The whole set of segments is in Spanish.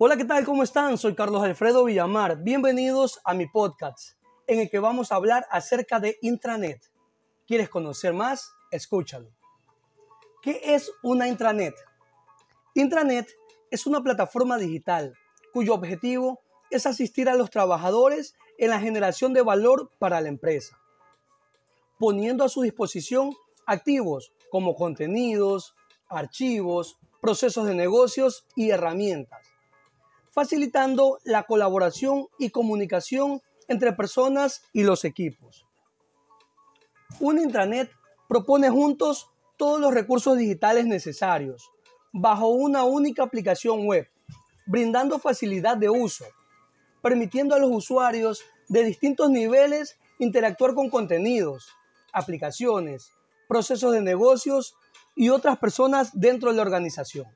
Hola, ¿qué tal? ¿Cómo están? Soy Carlos Alfredo Villamar. Bienvenidos a mi podcast, en el que vamos a hablar acerca de intranet. ¿Quieres conocer más? Escúchalo. ¿Qué es una intranet? Intranet es una plataforma digital cuyo objetivo es asistir a los trabajadores en la generación de valor para la empresa, poniendo a su disposición activos como contenidos, archivos, procesos de negocios y herramientas, facilitando la colaboración y comunicación entre personas y los equipos. Un intranet propone juntos todos los recursos digitales necesarios bajo una única aplicación web, brindando facilidad de uso, permitiendo a los usuarios de distintos niveles interactuar con contenidos, aplicaciones, procesos de negocios y otras personas dentro de la organización,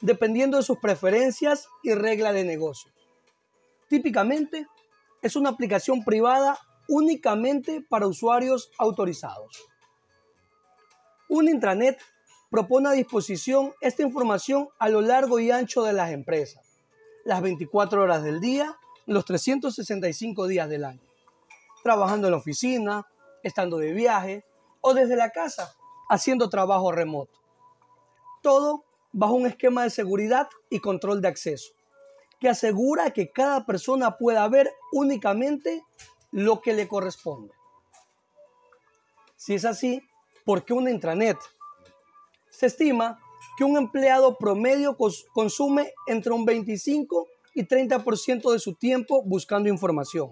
dependiendo de sus preferencias y reglas de negocio. Típicamente, es una aplicación privada únicamente para usuarios autorizados. Un intranet propone a disposición esta información a lo largo y ancho de las empresas, las 24 horas del día, los 365 días del año, trabajando en la oficina, estando de viaje o desde la casa, haciendo trabajo remoto. Todo bajo un esquema de seguridad y control de acceso, que asegura que cada persona pueda ver únicamente lo que le corresponde. Si es así, ¿por qué una intranet? Se estima que un empleado promedio consume entre un 25 y 30% de su tiempo buscando información.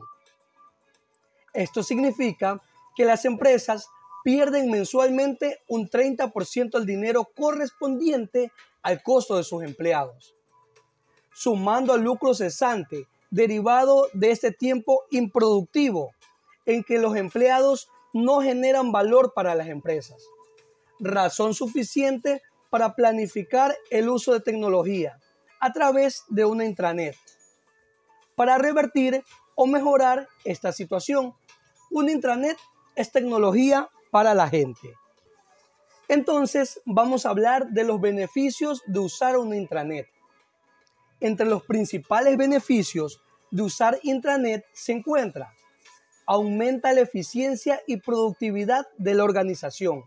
Esto significa que las empresas pierden mensualmente un 30% del dinero correspondiente al costo de sus empleados, sumando al lucro cesante derivado de este tiempo improductivo en que los empleados no generan valor para las empresas. Razón suficiente para planificar el uso de tecnología a través de una intranet. Para revertir o mejorar esta situación, una intranet es tecnología para la gente. Entonces vamos a hablar de los beneficios de usar una intranet. Entre los principales beneficios de usar intranet se encuentra aumenta la eficiencia y productividad de la organización.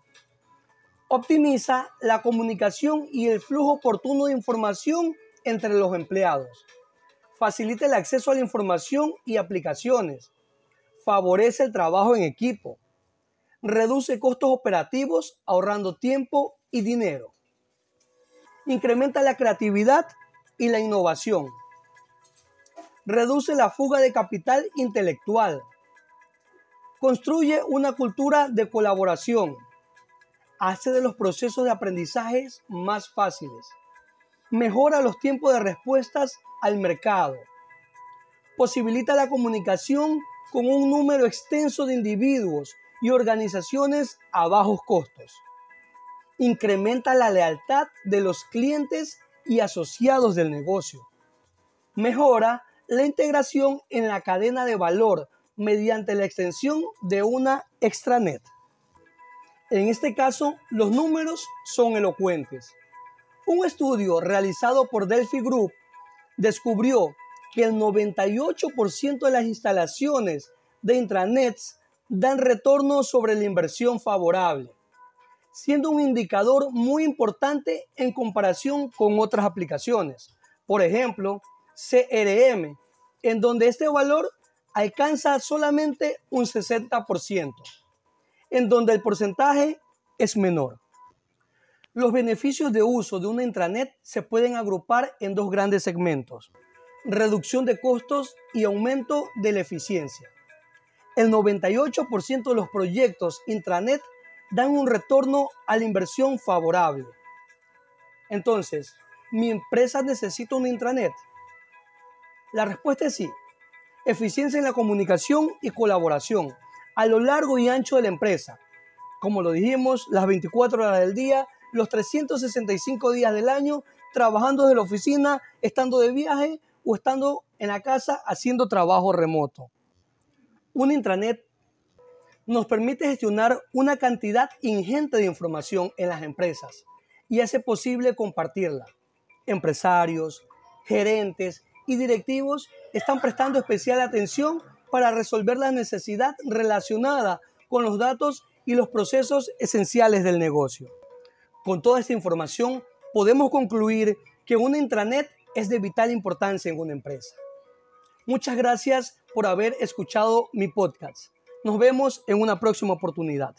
Optimiza la comunicación y el flujo oportuno de información entre los empleados. Facilita el acceso a la información y aplicaciones. Favorece el trabajo en equipo reduce costos operativos ahorrando tiempo y dinero. Incrementa la creatividad y la innovación. Reduce la fuga de capital intelectual. Construye una cultura de colaboración. Hace de los procesos de aprendizaje más fáciles. Mejora los tiempos de respuestas al mercado. Posibilita la comunicación con un número extenso de individuos y organizaciones a bajos costos. Incrementa la lealtad de los clientes y asociados del negocio. Mejora la integración en la cadena de valor mediante la extensión de una extranet. En este caso, los números son elocuentes. Un estudio realizado por Delphi Group descubrió que el 98% de las instalaciones de intranets dan retorno sobre la inversión favorable, siendo un indicador muy importante en comparación con otras aplicaciones. Por ejemplo, CRM, en donde este valor alcanza solamente un 60%, en donde el porcentaje es menor. Los beneficios de uso de una intranet se pueden agrupar en dos grandes segmentos, reducción de costos y aumento de la eficiencia el 98% de los proyectos intranet dan un retorno a la inversión favorable. Entonces, ¿mi empresa necesita un intranet? La respuesta es sí. Eficiencia en la comunicación y colaboración a lo largo y ancho de la empresa. Como lo dijimos, las 24 horas del día, los 365 días del año, trabajando desde la oficina, estando de viaje o estando en la casa haciendo trabajo remoto. Un intranet nos permite gestionar una cantidad ingente de información en las empresas y hace posible compartirla. Empresarios, gerentes y directivos están prestando especial atención para resolver la necesidad relacionada con los datos y los procesos esenciales del negocio. Con toda esta información podemos concluir que una intranet es de vital importancia en una empresa. Muchas gracias por haber escuchado mi podcast. Nos vemos en una próxima oportunidad.